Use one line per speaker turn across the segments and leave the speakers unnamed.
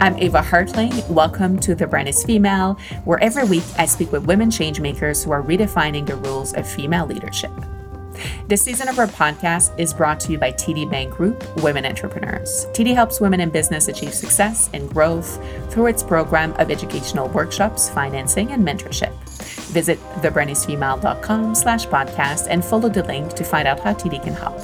I'm Eva Hartling. Welcome to The Brand is Female, where every week I speak with women changemakers who are redefining the rules of female leadership. This season of our podcast is brought to you by TD Bank Group Women Entrepreneurs. TD helps women in business achieve success and growth through its program of educational workshops, financing, and mentorship. Visit thebrandisfemale.com slash podcast and follow the link to find out how TD can help.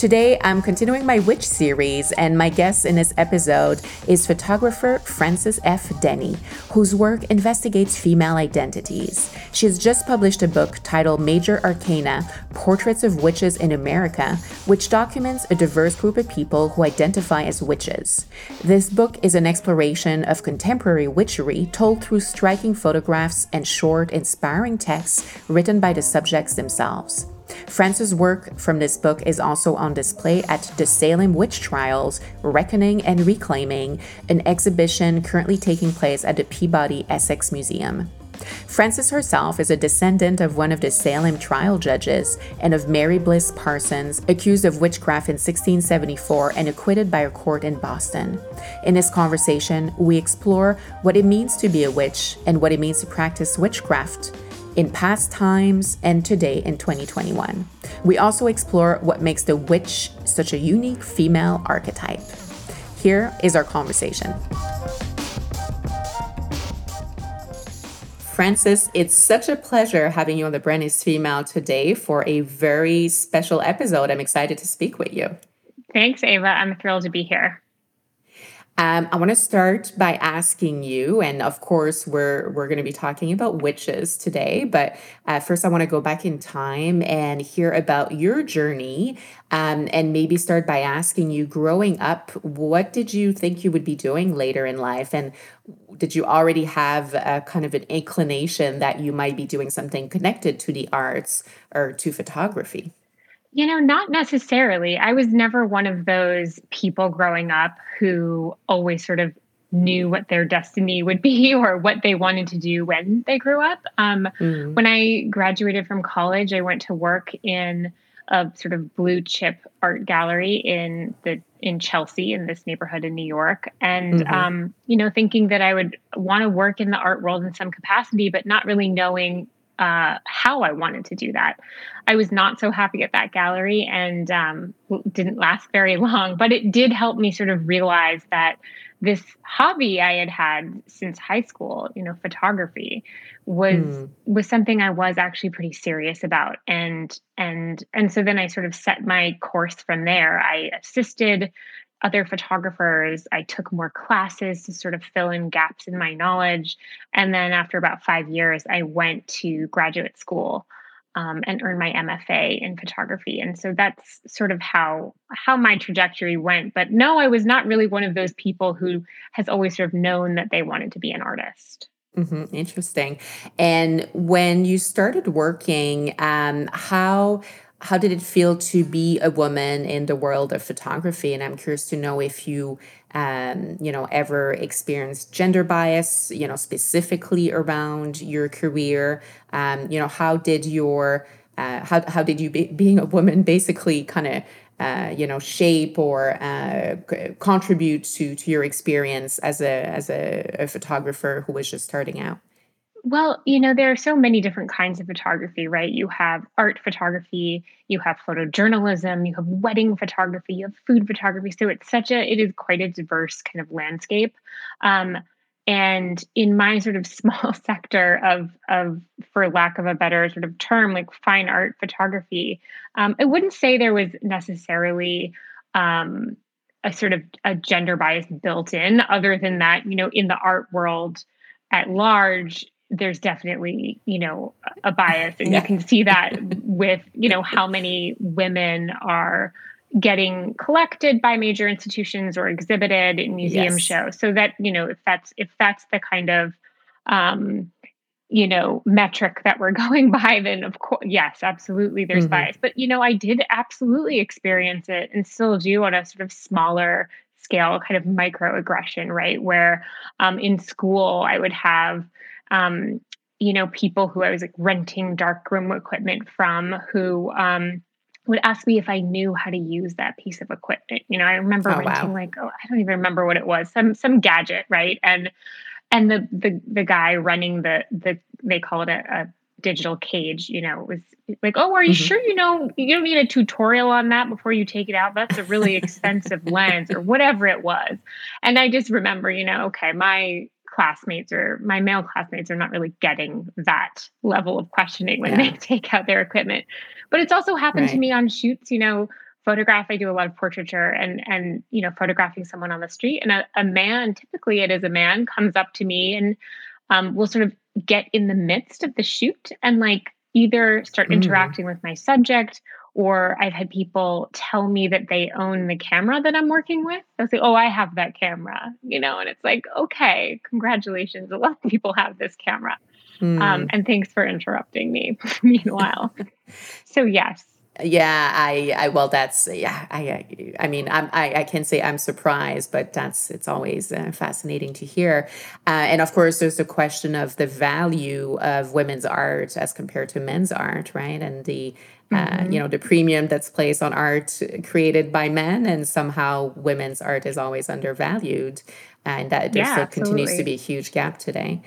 Today, I'm continuing my Witch series, and my guest in this episode is photographer Frances F. Denny, whose work investigates female identities. She has just published a book titled Major Arcana Portraits of Witches in America, which documents a diverse group of people who identify as witches. This book is an exploration of contemporary witchery told through striking photographs and short, inspiring texts written by the subjects themselves. Frances' work from this book is also on display at the Salem Witch Trials Reckoning and Reclaiming, an exhibition currently taking place at the Peabody Essex Museum. Frances herself is a descendant of one of the Salem trial judges and of Mary Bliss Parsons, accused of witchcraft in 1674 and acquitted by a court in Boston. In this conversation, we explore what it means to be a witch and what it means to practice witchcraft in past times and today in 2021. We also explore what makes the witch such a unique female archetype. Here is our conversation. Frances, it's such a pleasure having you on the Brand is Female today for a very special episode. I'm excited to speak with you.
Thanks, Eva. I'm thrilled to be here.
Um, I want to start by asking you, and of course, we're we're going to be talking about witches today. But uh, first, I want to go back in time and hear about your journey, um, and maybe start by asking you, growing up, what did you think you would be doing later in life, and did you already have a kind of an inclination that you might be doing something connected to the arts or to photography?
You know, not necessarily. I was never one of those people growing up who always sort of knew what their destiny would be or what they wanted to do when they grew up. Um, mm. When I graduated from college, I went to work in a sort of blue chip art gallery in the in Chelsea in this neighborhood in New York, and mm-hmm. um, you know, thinking that I would want to work in the art world in some capacity, but not really knowing uh, how I wanted to do that. I was not so happy at that gallery and um, didn't last very long, but it did help me sort of realize that this hobby I had had since high school, you know, photography, was mm. was something I was actually pretty serious about, and and and so then I sort of set my course from there. I assisted other photographers. I took more classes to sort of fill in gaps in my knowledge. And then after about five years, I went to graduate school um, and earned my MFA in photography. And so that's sort of how how my trajectory went. But no, I was not really one of those people who has always sort of known that they wanted to be an artist.
Mm-hmm. Interesting. And when you started working, um, how how did it feel to be a woman in the world of photography? And i'm curious to know if you um, you know ever experienced gender bias you know specifically around your career. Um, you know how did your uh, how, how did you be, being a woman basically kind of uh, you know shape or uh, contribute to to your experience as a as a, a photographer who was just starting out
well, you know, there are so many different kinds of photography, right? You have art photography, you have photojournalism, you have wedding photography, you have food photography. So it's such a, it is quite a diverse kind of landscape. Um, and in my sort of small sector of, of, for lack of a better sort of term, like fine art photography, um, I wouldn't say there was necessarily um, a sort of a gender bias built in. Other than that, you know, in the art world at large, there's definitely you know a bias and yeah. you can see that with you know how many women are getting collected by major institutions or exhibited in museum yes. shows so that you know if that's if that's the kind of um you know metric that we're going by then of course yes absolutely there's mm-hmm. bias but you know i did absolutely experience it and still do on a sort of smaller scale kind of microaggression right where um, in school i would have um, you know, people who I was like renting darkroom equipment from who um, would ask me if I knew how to use that piece of equipment. You know, I remember oh, renting wow. like, oh, I don't even remember what it was, some some gadget, right? And and the the the guy running the the they call it a, a digital cage, you know, was like, oh, are you mm-hmm. sure you know you don't need a tutorial on that before you take it out? That's a really expensive lens or whatever it was. And I just remember, you know, okay, my classmates or my male classmates are not really getting that level of questioning when yeah. they take out their equipment. But it's also happened right. to me on shoots, you know, photograph i do a lot of portraiture and and you know photographing someone on the street and a, a man typically it is a man comes up to me and um, will sort of get in the midst of the shoot and like either start mm. interacting with my subject or I've had people tell me that they own the camera that I'm working with. They'll say, Oh, I have that camera, you know, and it's like, okay, congratulations. A lot of people have this camera. Mm. Um, and thanks for interrupting me meanwhile. so, yes,
yeah i i well that's yeah i i mean i'm i, I can say i'm surprised but that's it's always uh, fascinating to hear uh, and of course there's the question of the value of women's art as compared to men's art right and the uh, mm-hmm. you know the premium that's placed on art created by men and somehow women's art is always undervalued and that there yeah, still absolutely. continues to be a huge gap today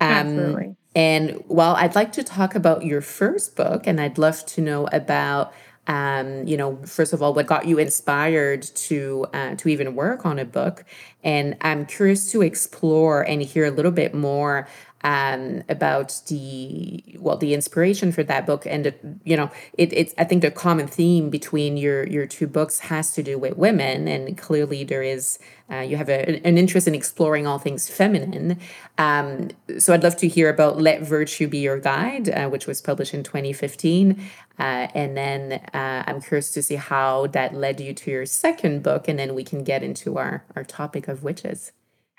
um, absolutely and well, I'd like to talk about your first book, and I'd love to know about, um, you know, first of all, what got you inspired to uh, to even work on a book. And I'm curious to explore and hear a little bit more um, about the well the inspiration for that book and you know it, it's i think the common theme between your your two books has to do with women. And clearly there is uh, you have a, an interest in exploring all things feminine. Um, so i'd love to hear about let virtue be your guide uh, which was published in 2015 uh, and then uh, i'm curious to see how that led you to your second book and then we can get into our our topic of witches.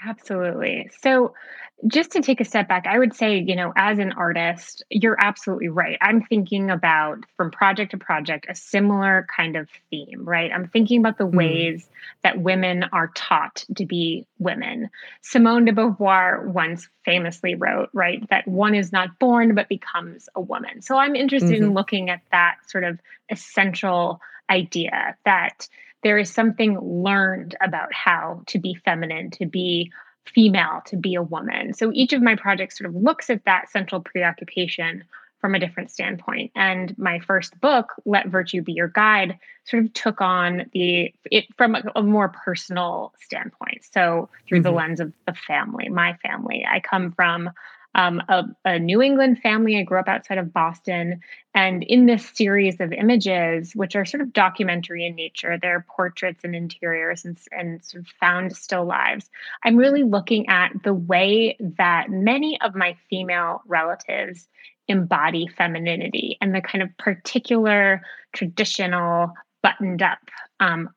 Absolutely. So, just to take a step back, I would say, you know, as an artist, you're absolutely right. I'm thinking about from project to project a similar kind of theme, right? I'm thinking about the mm. ways that women are taught to be women. Simone de Beauvoir once famously wrote, right, that one is not born but becomes a woman. So I'm interested mm-hmm. in looking at that sort of essential idea that there is something learned about how to be feminine, to be female, to be a woman. So each of my projects sort of looks at that central preoccupation from a different standpoint. And my first book, Let Virtue Be Your Guide, sort of took on the it from a, a more personal standpoint. So through mm-hmm. the lens of the family, my family. I come from um, a, a, New England family. I grew up outside of Boston. And in this series of images, which are sort of documentary in nature, they're portraits and interiors and, and sort of found still lives, I'm really looking at the way that many of my female relatives embody femininity and the kind of particular traditional buttoned up um,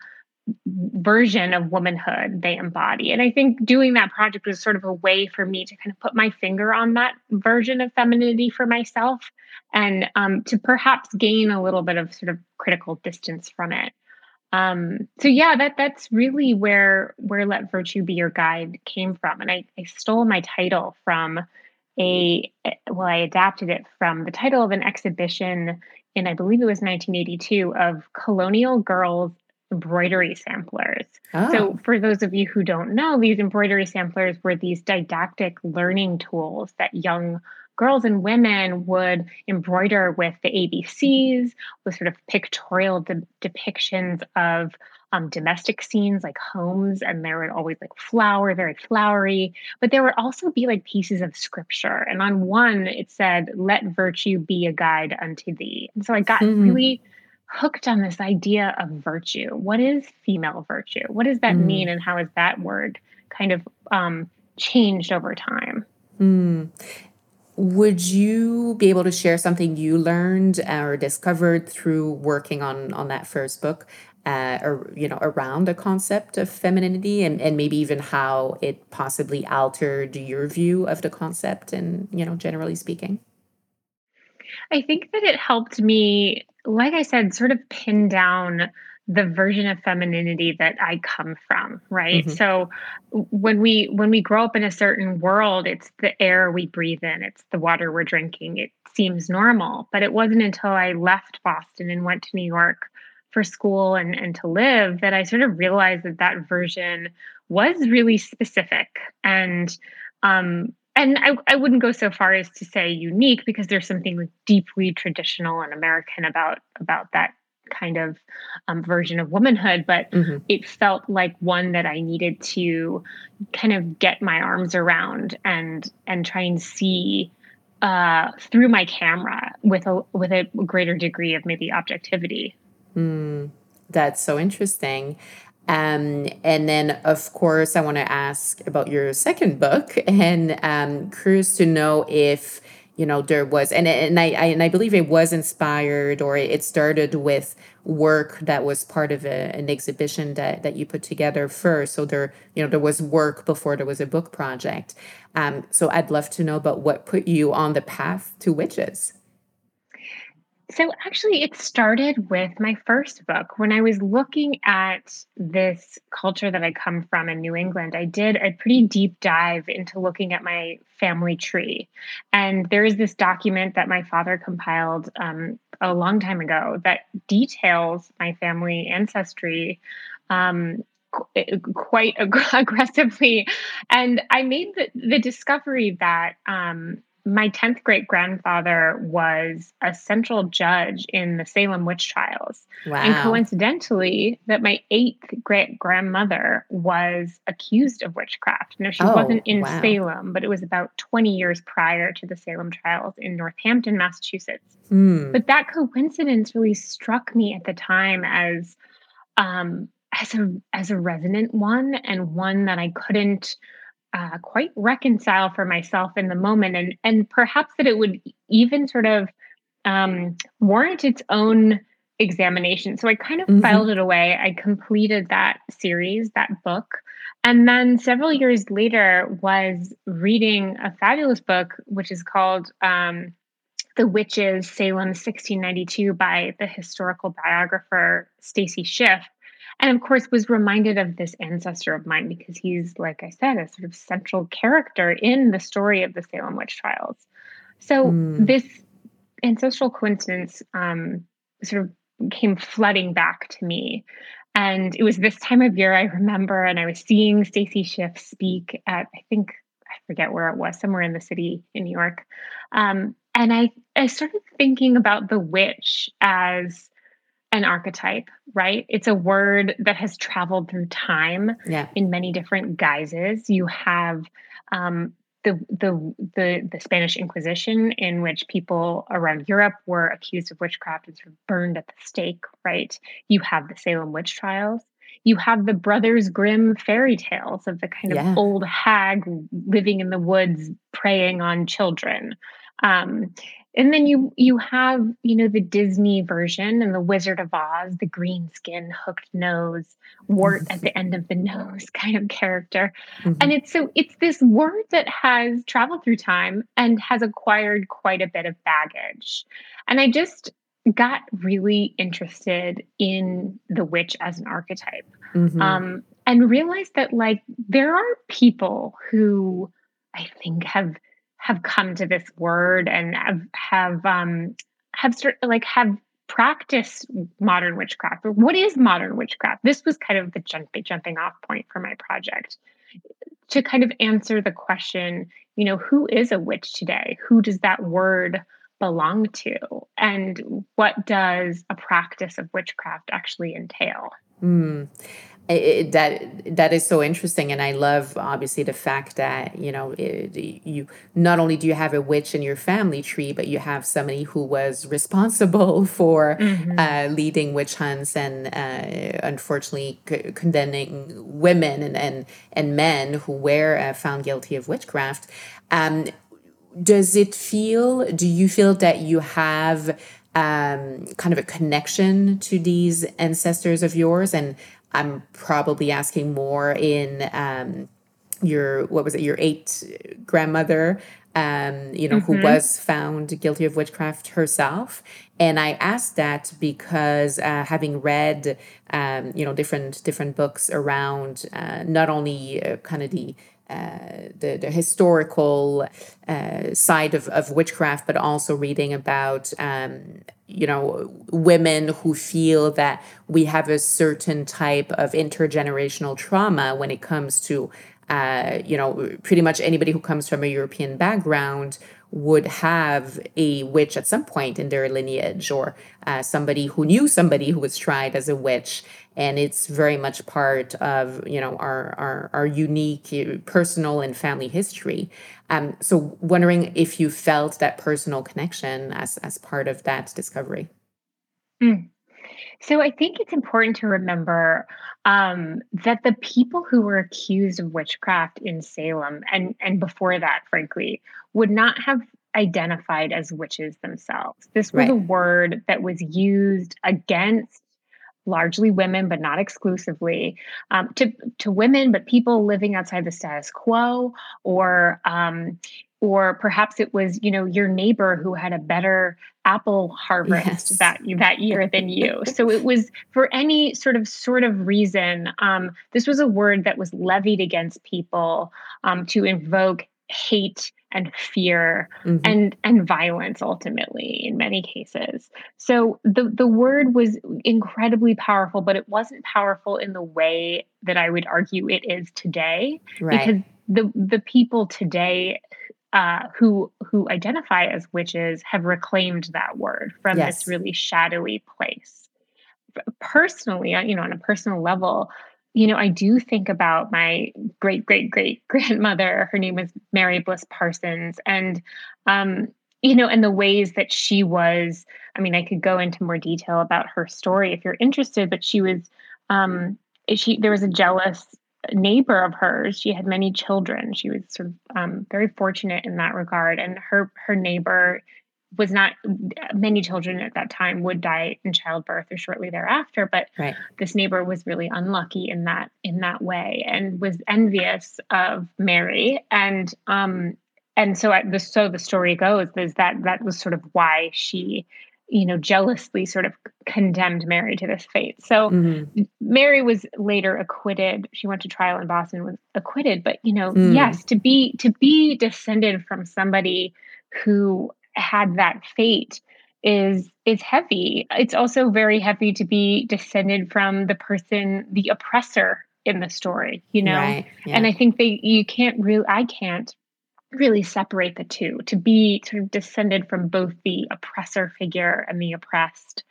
version of womanhood they embody. And I think doing that project was sort of a way for me to kind of put my finger on that version of femininity for myself and um, to perhaps gain a little bit of sort of critical distance from it. Um, so yeah, that that's really where where Let Virtue Be Your Guide came from. And I, I stole my title from a well, I adapted it from the title of an exhibition in I believe it was 1982 of colonial girls embroidery samplers. Oh. So, for those of you who don't know, these embroidery samplers were these didactic learning tools that young girls and women would embroider with the ABCs, with sort of pictorial de- depictions of um, domestic scenes like homes, and there would always like flower, very flowery, but there would also be like pieces of scripture. And on one, it said, Let virtue be a guide unto thee. And so I got mm-hmm. really hooked on this idea of virtue. What is female virtue? What does that mm. mean, and how has that word kind of um, changed over time?
Mm. Would you be able to share something you learned or discovered through working on on that first book, uh, or you know, around the concept of femininity, and and maybe even how it possibly altered your view of the concept, and you know, generally speaking?
I think that it helped me like I said, sort of pin down the version of femininity that I come from, right? Mm-hmm. So when we when we grow up in a certain world, it's the air we breathe in, it's the water we're drinking. It seems normal, but it wasn't until I left Boston and went to New York for school and and to live that I sort of realized that that version was really specific and um and I, I wouldn't go so far as to say unique because there's something deeply traditional and American about about that kind of um, version of womanhood, but mm-hmm. it felt like one that I needed to kind of get my arms around and and try and see uh, through my camera with a with a greater degree of maybe objectivity.
Mm, that's so interesting. Um, and then, of course, I want to ask about your second book, and um, curious to know if you know there was and and I, I, and I believe it was inspired or it started with work that was part of a, an exhibition that that you put together first. So there you know there was work before there was a book project. Um so I'd love to know about what put you on the path to witches
so, actually, it started with my first book. When I was looking at this culture that I come from in New England, I did a pretty deep dive into looking at my family tree. And there is this document that my father compiled um, a long time ago that details my family ancestry um, quite ag- aggressively. And I made the, the discovery that. Um, my 10th great grandfather was a central judge in the Salem witch trials. Wow. And coincidentally, that my eighth great grandmother was accused of witchcraft. No, she oh, wasn't in wow. Salem, but it was about 20 years prior to the Salem trials in Northampton, Massachusetts. Mm. But that coincidence really struck me at the time as um, as a as a resonant one and one that I couldn't uh, quite reconcile for myself in the moment, and and perhaps that it would even sort of um, warrant its own examination. So I kind of mm-hmm. filed it away. I completed that series, that book. And then several years later was reading a fabulous book, which is called um, The Witches, Salem 1692 by the historical biographer Stacy Schiff and of course was reminded of this ancestor of mine because he's like i said a sort of central character in the story of the salem witch trials. So mm. this ancestral coincidence um, sort of came flooding back to me. And it was this time of year i remember and i was seeing stacy schiff speak at i think i forget where it was somewhere in the city in new york. Um, and i i started thinking about the witch as an archetype, right? It's a word that has traveled through time yeah. in many different guises. You have um, the, the the the Spanish Inquisition, in which people around Europe were accused of witchcraft and sort of burned at the stake, right? You have the Salem witch trials. You have the Brothers Grimm fairy tales of the kind of old hag living in the woods preying on children. Um, and then you you have you know the disney version and the wizard of oz the green skin hooked nose wart at the end of the nose kind of character mm-hmm. and it's so it's this word that has traveled through time and has acquired quite a bit of baggage and i just got really interested in the witch as an archetype mm-hmm. um, and realized that like there are people who i think have have come to this word and have have um have like have practiced modern witchcraft. What is modern witchcraft? This was kind of the jumping jumping off point for my project to kind of answer the question, you know, who is a witch today? Who does that word belong to? And what does a practice of witchcraft actually entail?
Mm it, that that is so interesting and i love obviously the fact that you know it, you not only do you have a witch in your family tree but you have somebody who was responsible for mm-hmm. uh, leading witch hunts and uh, unfortunately c- condemning women and, and and men who were uh, found guilty of witchcraft um, does it feel do you feel that you have um, kind of a connection to these ancestors of yours and I'm probably asking more in um, your what was it your eight grandmother um, you know, mm-hmm. who was found guilty of witchcraft herself. And I asked that because uh, having read, um, you know, different different books around uh, not only uh, kind of the uh, the, the historical uh, side of, of witchcraft, but also reading about, um, you know, women who feel that we have a certain type of intergenerational trauma when it comes to uh, you know, pretty much anybody who comes from a European background would have a witch at some point in their lineage or uh, somebody who knew somebody who was tried as a witch and it's very much part of you know our our, our unique uh, personal and family history um, so wondering if you felt that personal connection as as part of that discovery
mm. So I think it's important to remember um, that the people who were accused of witchcraft in Salem and and before that, frankly, would not have identified as witches themselves. This was right. a word that was used against largely women, but not exclusively, um, to to women, but people living outside the status quo, or um, or perhaps it was you know your neighbor who had a better apple harvest yes. that that year than you so it was for any sort of sort of reason um, this was a word that was levied against people um, to invoke hate and fear mm-hmm. and and violence ultimately in many cases so the the word was incredibly powerful but it wasn't powerful in the way that i would argue it is today right. because the the people today uh, who who identify as witches have reclaimed that word from yes. this really shadowy place. Personally, uh, you know, on a personal level, you know, I do think about my great great great grandmother. Her name was Mary Bliss Parsons, and um, you know, and the ways that she was. I mean, I could go into more detail about her story if you're interested, but she was. Um, she there was a jealous neighbor of hers she had many children she was sort of um, very fortunate in that regard and her her neighbor was not many children at that time would die in childbirth or shortly thereafter but right. this neighbor was really unlucky in that in that way and was envious of mary and um and so the so the story goes is that that was sort of why she you know, jealously sort of condemned Mary to this fate. So mm-hmm. Mary was later acquitted. She went to trial in Boston, was acquitted. But you know, mm. yes, to be to be descended from somebody who had that fate is is heavy. It's also very heavy to be descended from the person, the oppressor in the story, you know. Right. Yeah. And I think they you can't really I can't really separate the two to be sort of descended from both the oppressor figure and the oppressed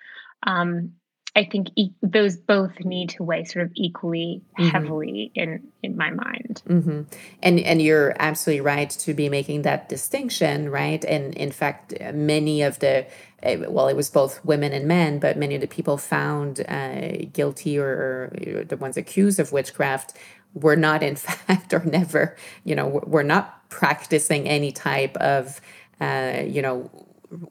um, i think e- those both need to weigh sort of equally mm-hmm. heavily in in my mind
mm-hmm. and and you're absolutely right to be making that distinction right and in fact many of the eh, well it was both women and men but many of the people found uh, guilty or, or the ones accused of witchcraft were not in fact or never you know were not practicing any type of, uh, you know,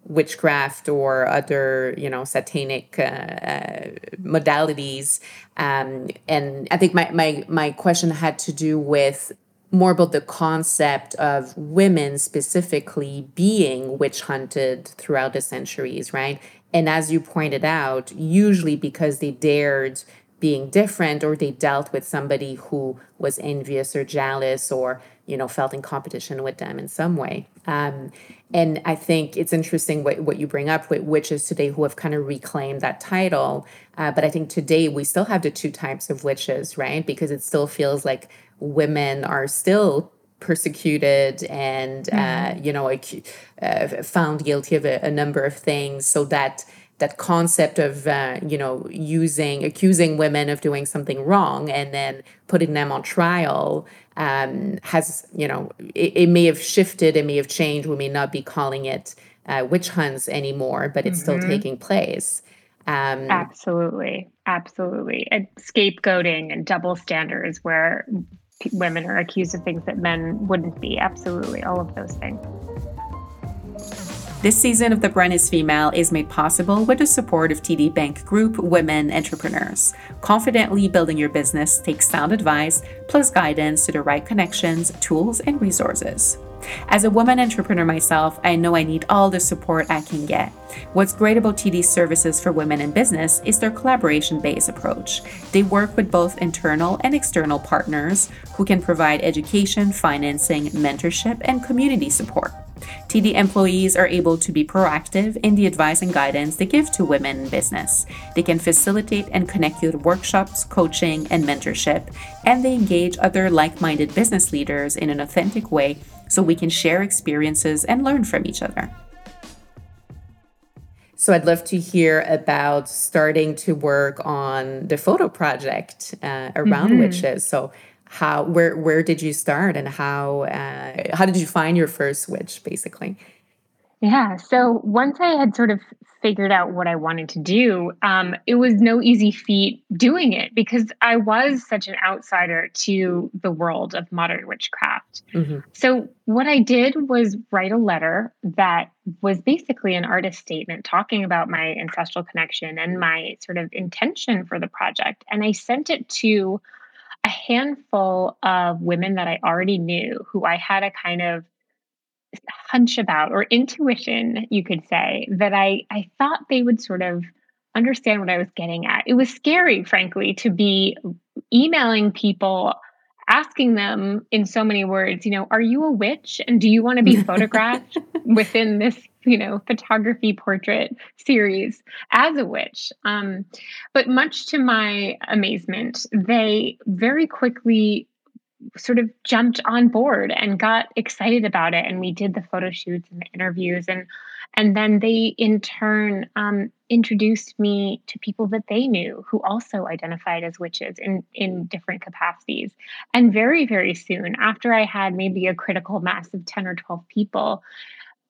witchcraft or other, you know, satanic uh, uh, modalities. Um, and I think my, my, my question had to do with more about the concept of women specifically being witch hunted throughout the centuries, right? And as you pointed out, usually because they dared being different or they dealt with somebody who was envious or jealous or you know felt in competition with them in some way. Um, and i think it's interesting what, what you bring up with witches today who have kind of reclaimed that title. Uh, but i think today we still have the two types of witches right? Because it still feels like women are still persecuted and uh, mm-hmm. uh, you know uh, found guilty of a, a number of things so that that concept of uh, you know using accusing women of doing something wrong and then putting them on trial um, has you know it, it, may have shifted it may have changed we may not be calling it uh, witch hunts anymore but it's mm-hmm. still taking place.
Um, absolutely. Absolutely. And scapegoating and double standards where women are accused of things that men wouldn't be. Absolutely. All of those things
this season of The Brand is Female is made possible with the support of TD Bank Group Women Entrepreneurs. Confidently building your business takes sound advice plus guidance to the right connections, tools, and resources. As a woman entrepreneur myself, I know I need all the support I can get. What's great about TD's services for women in business is their collaboration based approach. They work with both internal and external partners who can provide education, financing, mentorship, and community support. TD employees are able to be proactive in the advice and guidance they give to women in business. They can facilitate and connect you with workshops, coaching, and mentorship, and they engage other like minded business leaders in an authentic way so we can share experiences and learn from each other. So I'd love to hear about starting to work on the photo project uh, around mm-hmm. witches. So how where where did you start and how uh, how did you find your first witch basically
yeah so once i had sort of figured out what i wanted to do um, it was no easy feat doing it because i was such an outsider to the world of modern witchcraft mm-hmm. so what i did was write a letter that was basically an artist statement talking about my ancestral connection and my sort of intention for the project and i sent it to a handful of women that I already knew who I had a kind of hunch about or intuition, you could say, that I, I thought they would sort of understand what I was getting at. It was scary, frankly, to be emailing people asking them in so many words, you know, are you a witch? And do you want to be photographed within this you know photography portrait series as a witch? Um, but much to my amazement they very quickly sort of jumped on board and got excited about it. And we did the photo shoots and the interviews. And and then they in turn um, introduced me to people that they knew who also identified as witches in in different capacities. And very very soon after i had maybe a critical mass of 10 or 12 people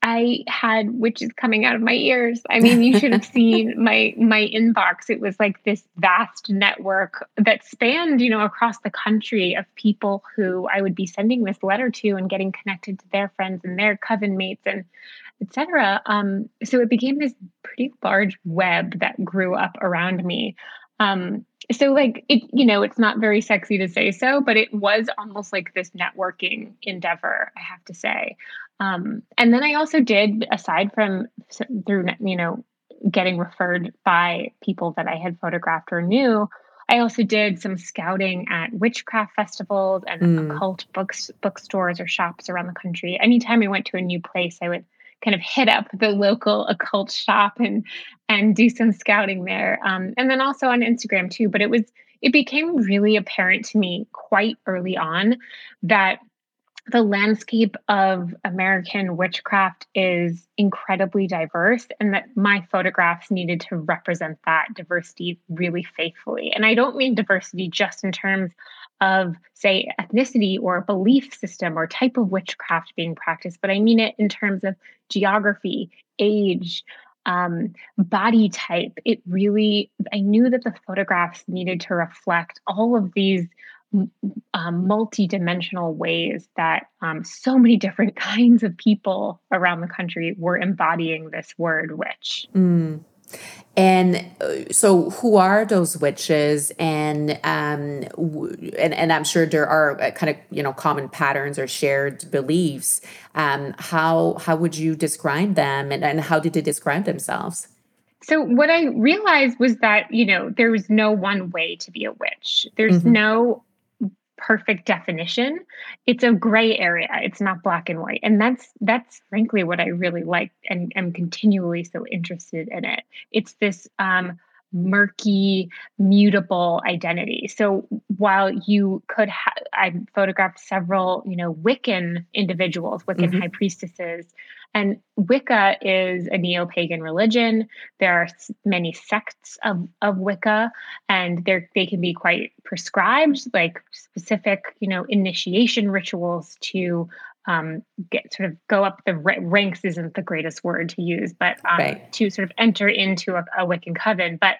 I had witches coming out of my ears. I mean, you should have seen my my inbox. It was like this vast network that spanned, you know, across the country of people who I would be sending this letter to and getting connected to their friends and their coven mates and etc. Um, so it became this pretty large web that grew up around me. Um, so like it you know it's not very sexy to say so but it was almost like this networking endeavor i have to say um, and then I also did, aside from through, you know, getting referred by people that I had photographed or knew, I also did some scouting at witchcraft festivals and mm. occult books, bookstores or shops around the country. Anytime I went to a new place, I would kind of hit up the local occult shop and and do some scouting there. Um, and then also on Instagram too. But it was it became really apparent to me quite early on that the landscape of American witchcraft is incredibly diverse, and that my photographs needed to represent that diversity really faithfully. And I don't mean diversity just in terms of, say, ethnicity or belief system or type of witchcraft being practiced, but I mean it in terms of geography, age, um, body type. It really, I knew that the photographs needed to reflect all of these um, multi-dimensional ways that um, so many different kinds of people around the country were embodying this word witch.
Mm. and uh, so who are those witches? And um and, and i'm sure there are uh, kind of you know common patterns or shared beliefs. Um how how would you describe them? And, and how did they describe themselves?
So what i realized was that you know there was no one way to be a witch. There's mm-hmm. no perfect definition it's a gray area it's not black and white. And that's that's frankly what i really like and am continually so interested in it. It's this um murky mutable identity. So while you could have i photographed several you know wiccan individuals wiccan mm-hmm. high priestesses and Wicca is a neo pagan religion. There are many sects of, of Wicca, and they can be quite prescribed, like specific, you know, initiation rituals to um, get sort of go up the ranks isn't the greatest word to use, but um, right. to sort of enter into a, a Wiccan coven. But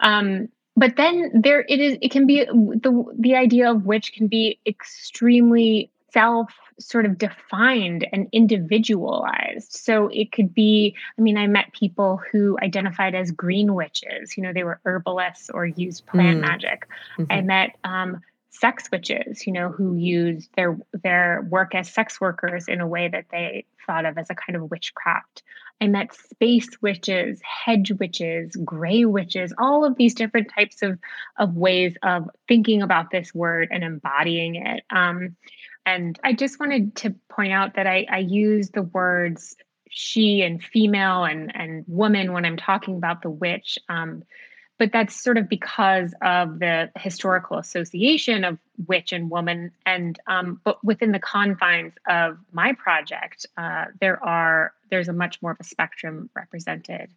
um, but then there it is. It can be the the idea of which can be extremely self sort of defined and individualized. So it could be, I mean, I met people who identified as green witches, you know, they were herbalists or used plant mm. magic. Mm-hmm. I met um, sex witches, you know, who used their their work as sex workers in a way that they thought of as a kind of witchcraft. I met space witches, hedge witches, gray witches, all of these different types of, of ways of thinking about this word and embodying it. Um, and I just wanted to point out that I, I use the words she and female and, and woman when I'm talking about the witch. Um, but that's sort of because of the historical association of witch and woman. And um, but within the confines of my project uh, there are there's a much more of a spectrum represented.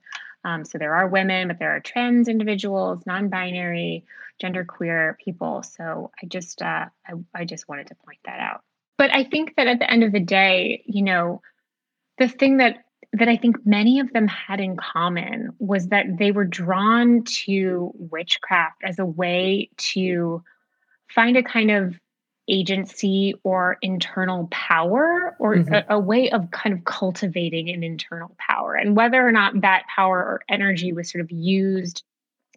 Um, so there are women but there are trans individuals non-binary genderqueer people. So i just uh, I, I just wanted to point that out. But i think that at the end of the day you know the thing that that I think many of them had in common was that they were drawn to witchcraft as a way to find a kind of agency or internal power or mm-hmm. a, a, way of kind of cultivating an internal power. And whether or not that power or energy was sort of used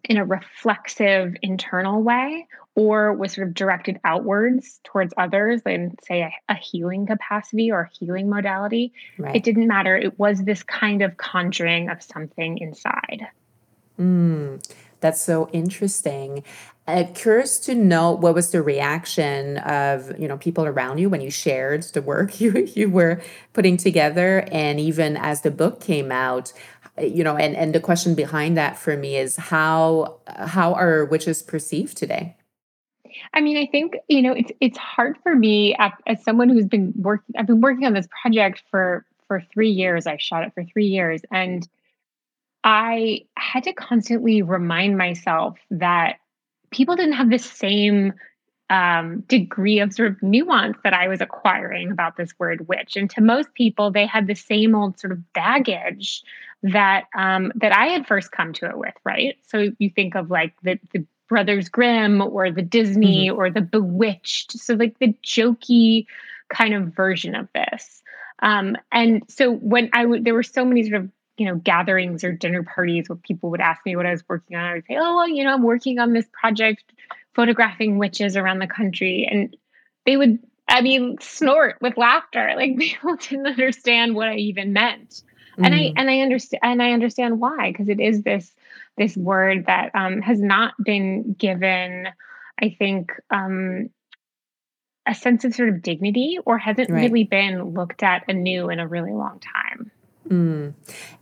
in a reflexive internal way or was sort of directed outwards towards others in say a, a healing capacity or a healing modality right. it didn't matter. It was this kind of conjuring of something inside.
Mm, that's so interesting. Uh, curious to know what was the reaction of you know people around you when you shared the work you you were putting together? And even as the book came out you know and and the question behind that for me is how how are witches perceived today
I mean, I think you know it's it's hard for me as, someone who's been working. I've been working on this project for for three years. I shot it for three years, and I had to constantly remind myself that people didn't have the same um, degree of sort of nuance that I was acquiring about this word witch. And to most people, they had the same old sort of baggage that um, that I had first come to it with, right? So you think of like the the Brothers Grimm or the Disney mm-hmm. or the Bewitched, so like the jokey kind of version of this. Um, and so when I would, there were so many sort of you know gatherings or dinner parties where people would ask me what I was working on. I would say, "Oh, well, you know, I'm working on this project, photographing witches around the country," and they would, I mean, snort with laughter. Like people didn't understand what I even meant and i mm. and i understand and i understand why because it is this this word that um, has not been given i think um, a sense of sort of dignity or hasn't right. really been looked at anew in a really long time
mm.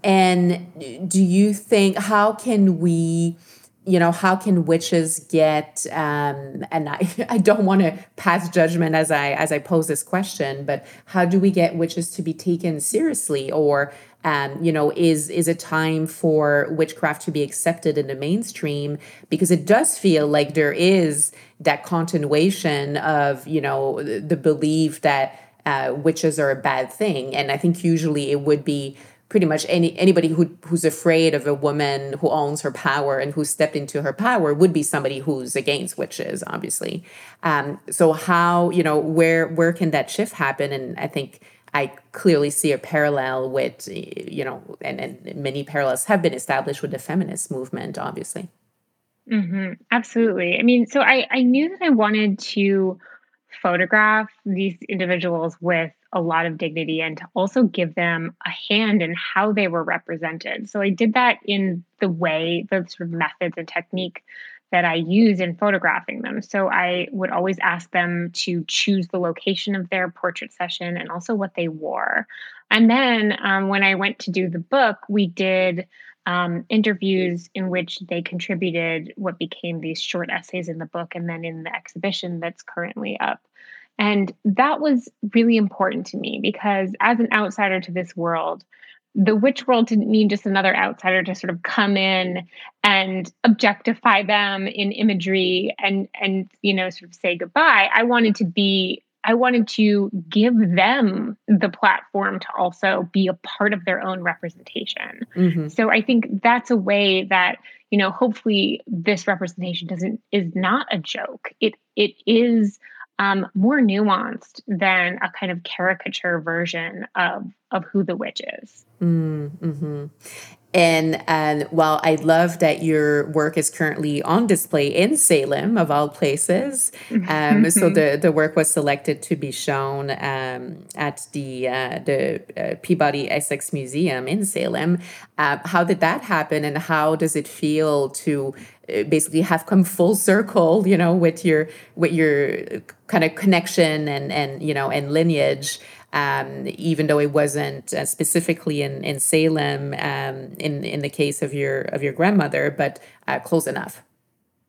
and do you think how can we you know how can witches get um, and I, I don't want to pass judgment as i as i pose this question but how do we get witches to be taken seriously? Or um, you know, is is a time for witchcraft to be accepted in the mainstream? Because it does feel like there is that continuation of you know the belief that uh, witches are a bad thing, and I think usually it would be pretty much any anybody who who's afraid of a woman who owns her power and who stepped into her power would be somebody who's against witches obviously um, so how you know where where can that shift happen and i think I clearly see a parallel with, you know, and, and many parallels have been established with the feminist movement, obviously.
Mm-hmm. Absolutely. I mean, so I, I knew that I wanted to photograph these individuals with a lot of dignity and to also give them a hand in how they were represented. So I did that in the way, the sort of methods and technique that I use in photographing them. So I would always ask them to choose the location of their portrait session and also what they wore. And then um, when I went to do the book, we did um, interviews in which they contributed what became these short essays in the book and then in the exhibition that's currently up. And that was really important to me because as an outsider to this world, the witch world didn't mean just another outsider to sort of come in and objectify them in imagery and and you know sort of say goodbye. I wanted to be i wanted to give them the platform to also be a part of their own representation. Mm-hmm. so i think that's a way that you know hopefully this representation doesn't is not a joke. It it is um, more nuanced than a kind of caricature version of of who the witch is.
Mm, mm-hmm. And and while I love that your work is currently on display in Salem, of all places, um, so the, the work was selected to be shown um, at the uh, the uh, Peabody Essex Museum in Salem. Uh, how did that happen, and how does it feel to basically have come full circle? You know, with your with your kind of connection and and you know and lineage um, even though it wasn't uh, specifically in in Salem um, in in the case of your of your grandmother, but uh, close enough.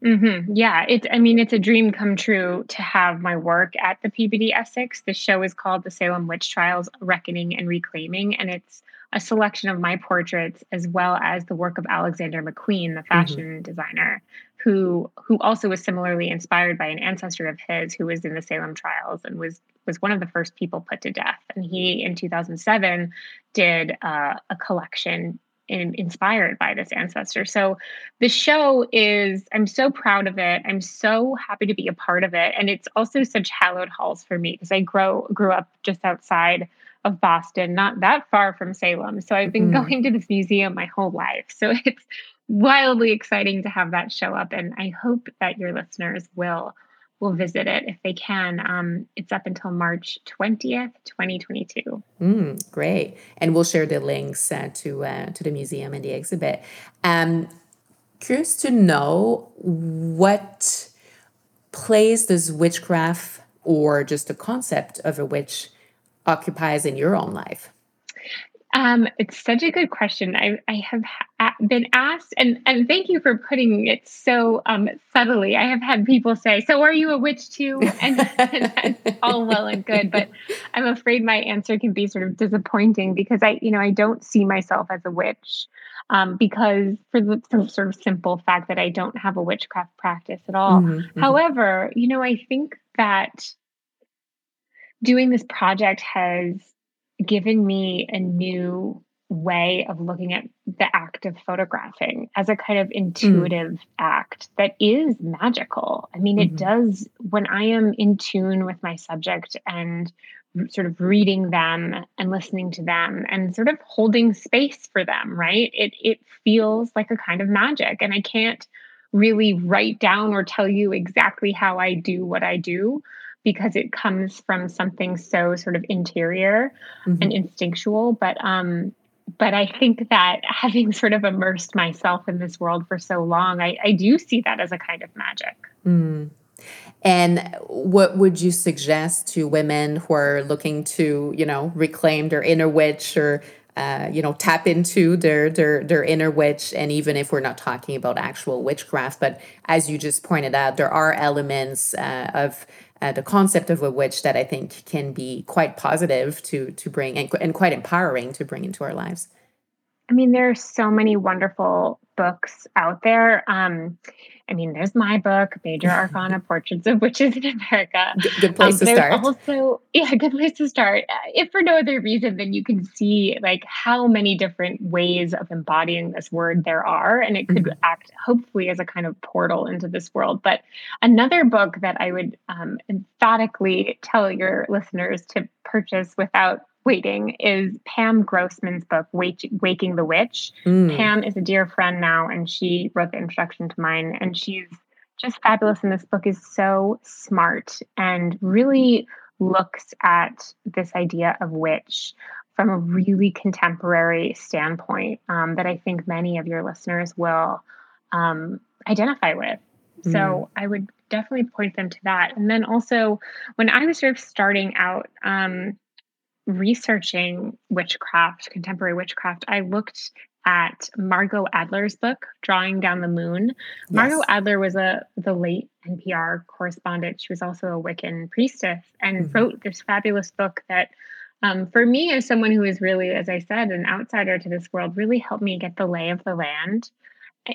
Mm-hmm. Yeah, it's. I mean, it's a dream come true to have my work at the Peabody Essex. The show is called The Salem Witch Trials: Reckoning and Reclaiming, and it's a selection of my portraits as well as the work of Alexander McQueen, the mm-hmm. fashion mm-hmm. designer, who who also was similarly inspired by an ancestor of his who was in the Salem trials and was was one of the first people put to death. And he in 2007 did uh, a collection in, inspired by this ancestor. So the show is I'm so proud of it. I'm so happy to be a part of it, and it's also such hallowed halls for me because I grow grew up just outside of Boston, not that far from Salem. So I've been mm. going to this museum my whole life. So it's wildly exciting to have that show up and i hope that your listeners will will visit it if they can um, it's up until march 20th 2022
mm, great and we'll share the links uh, to uh, to the museum and the exhibit um, curious to know what place does witchcraft or just the concept of a witch occupies in your own life
um, it's such a good question. I, I have ha- been asked, and, and thank you for putting it so um, subtly. I have had people say, "So are you a witch too?" And, and that's all well and good, but I'm afraid my answer can be sort of disappointing because I, you know, I don't see myself as a witch um, because for the for sort of simple fact that I don't have a witchcraft practice at all. Mm-hmm, mm-hmm. However, you know, I think that doing this project has given me a new way of looking at the act of photographing as a kind of mm. intuitive mm. act that is magical. I mean, mm-hmm. it does, when I am in tune with my subject and sort of reading them and listening to them and sort of holding space for them, right? It, it feels like a kind of magic. And I can't really write down or tell you exactly how I do what I do because it comes from something so sort of interior mm-hmm. and instinctual but um but i think that having sort of immersed myself in this world for so long i, I do see that as a kind of magic
mm. and what would you suggest to women who are looking to you know reclaim their inner witch or uh, you know tap into their their their inner witch and even if we're not talking about actual witchcraft but as you just pointed out there are elements uh, of uh, the concept of a witch that I think can be quite positive to to bring and, and quite empowering to bring into our lives.
I mean, there are so many wonderful books out there. Um, I mean, there's my book, Major Arcana Portraits of Witches in America.
Good, good place um, to start.
Also, yeah, good place to start. If for no other reason than you can see like how many different ways of embodying this word there are, and it could mm-hmm. act hopefully as a kind of portal into this world. But another book that I would um, emphatically tell your listeners to purchase without waiting is Pam Grossman's book, Waking the Witch. Mm. Pam is a dear friend now, and she wrote the introduction to mine, and she's just fabulous. And this book is so smart and really looks at this idea of witch from a really contemporary standpoint um, that I think many of your listeners will um, identify with. Mm. So I would definitely point them to that. And then also, when I was sort of starting out, um, researching witchcraft, contemporary witchcraft, I looked at Margot Adler's book, Drawing Down the Moon. Yes. Margot Adler was a the late NPR correspondent. She was also a Wiccan priestess and mm-hmm. wrote this fabulous book that um, for me as someone who is really, as I said, an outsider to this world, really helped me get the lay of the land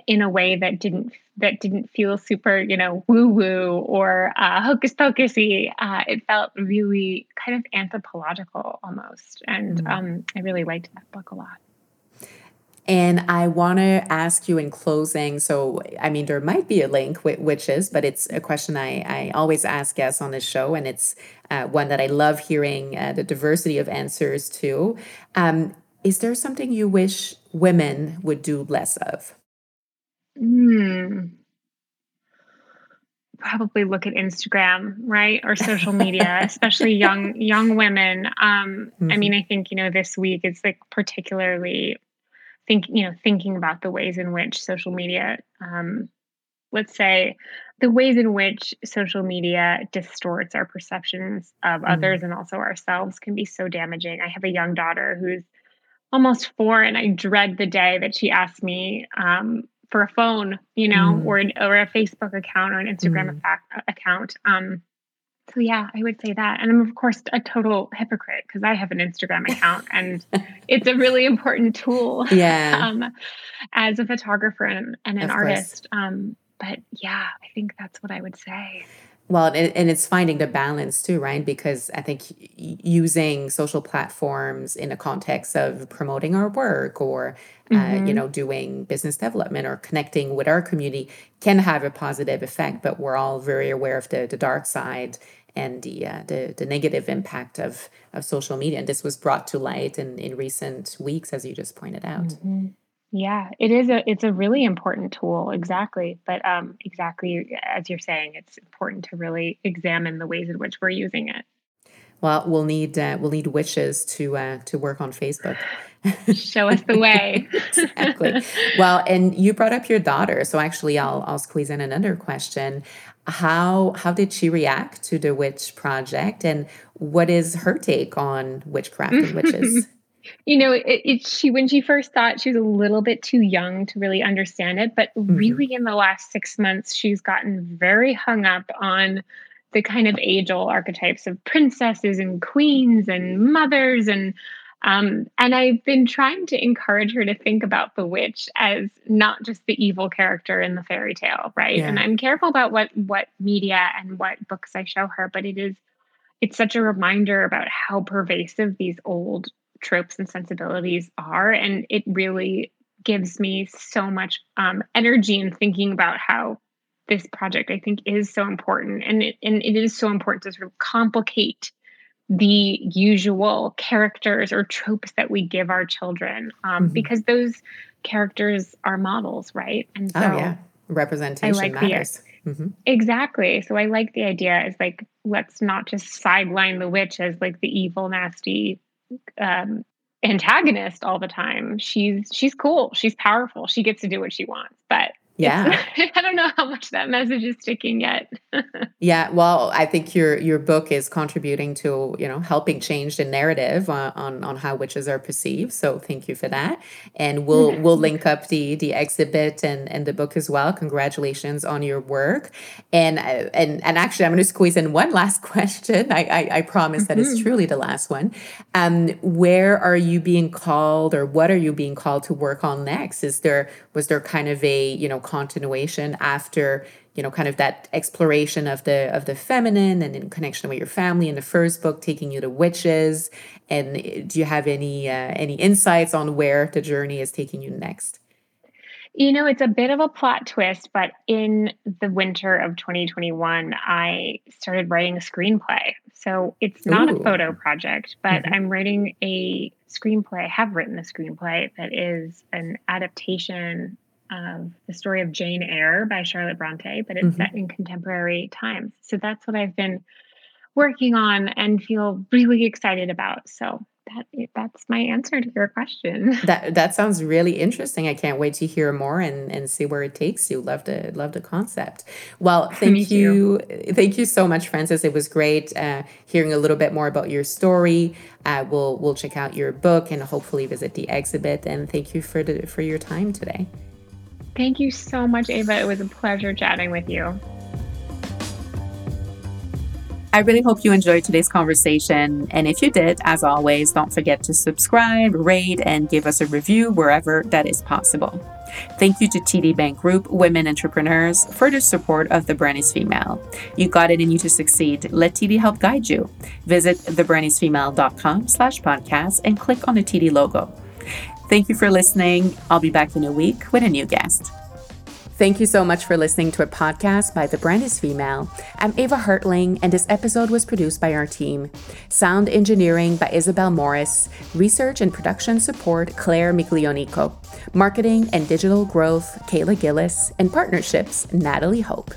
in a way that didn't that didn't feel super you know woo woo or uh, hocus pocusy. Uh, it felt really kind of anthropological almost, and mm. um, I really liked that book a lot.
And I want to ask you in closing. So, I mean, there might be a link which is, but it's a question I, I always ask guests on this show. And it's uh, one that I love hearing uh, the diversity of answers to. Um, is there something you wish women would do less of?
Hmm probably look at Instagram, right, or social media, especially young young women. Um, mm-hmm. I mean, I think you know this week it's like particularly think you know thinking about the ways in which social media, um, let's say, the ways in which social media distorts our perceptions of mm-hmm. others and also ourselves can be so damaging. I have a young daughter who's almost four, and I dread the day that she asks me. Um, for a phone, you know, mm. or or a Facebook account or an Instagram mm. account. Um, so yeah, I would say that. And I'm of course a total hypocrite because I have an Instagram account and it's a really important tool.
Yeah.
Um, as a photographer and, and an artist. Um, but yeah, I think that's what I would say.
Well, and, and it's finding the balance too, right? Because I think using social platforms in the context of promoting our work or, uh, mm-hmm. you know, doing business development or connecting with our community can have a positive effect. But we're all very aware of the, the dark side and the, uh, the the negative impact of of social media. And this was brought to light in in recent weeks, as you just pointed out.
Mm-hmm. Yeah, it is a it's a really important tool, exactly. But um, exactly as you're saying, it's important to really examine the ways in which we're using it.
Well, we'll need uh, we'll need witches to uh, to work on Facebook.
Show us the way.
exactly. Well, and you brought up your daughter, so actually, I'll I'll squeeze in another question. How how did she react to the witch project, and what is her take on witchcraft and witches?
you know, it, it, she when she first thought she was a little bit too young to really understand it, but mm-hmm. really in the last six months, she's gotten very hung up on the kind of age-old archetypes of princesses and queens and mothers and um, and I've been trying to encourage her to think about the witch as not just the evil character in the fairy tale, right? Yeah. And I'm careful about what what media and what books I show her, but it is it's such a reminder about how pervasive these old tropes and sensibilities are. And it really gives me so much um, energy in thinking about how this project I think is so important. And it, and it is so important to sort of complicate the usual characters or tropes that we give our children um, mm-hmm. because those characters are models, right?
And oh, so oh, yeah. representation like matters.
The, mm-hmm. Exactly. So I like the idea is like, let's not just sideline the witch as like the evil, nasty um, antagonist all the time. She's she's cool. She's powerful. She gets to do what she wants. But
yeah.
I don't know how much that message is sticking yet.
yeah, well, I think your your book is contributing to, you know, helping change the narrative on, on, on how witches are perceived. So thank you for that. And we'll we'll link up the the exhibit and and the book as well. Congratulations on your work. And uh, and and actually I'm going to squeeze in one last question. I I, I promise that mm-hmm. truly the last one. Um where are you being called or what are you being called to work on next? Is there was there kind of a, you know, continuation after you know kind of that exploration of the of the feminine and in connection with your family in the first book taking you to witches and eh, do you have any uh, any insights on where the journey is taking you next
you know, it's a bit of a plot twist, but in the winter of 2021, I started writing a screenplay. So it's not Ooh. a photo project, but mm-hmm. I'm writing a screenplay. I have written a screenplay that is an adaptation of the story of Jane Eyre by Charlotte Bronte, but it's mm-hmm. set in contemporary times. So that's what I've been working on and feel really excited about. So that that's my answer to your question.
That that sounds really interesting. I can't wait to hear more and and see where it takes you. Love the love the concept. Well, thank you, thank you so much, Frances. It was great uh, hearing a little bit more about your story. Uh, we'll we'll check out your book and hopefully visit the exhibit. And thank you for the for your time today.
Thank you so much, Eva. It was a pleasure chatting with you.
I really hope you enjoyed today's conversation. And if you did, as always, don't forget to subscribe, rate, and give us a review wherever that is possible. Thank you to TD Bank Group Women Entrepreneurs for the support of The Brand is Female. You got it in you to succeed. Let TD help guide you. Visit thebrandisfemale.com slash podcast and click on the TD logo. Thank you for listening. I'll be back in a week with a new guest. Thank you so much for listening to a podcast by The Brand is Female. I'm Eva Hartling, and this episode was produced by our team. Sound engineering by Isabel Morris, research and production support Claire Miglionico, marketing and digital growth Kayla Gillis, and partnerships Natalie Hope.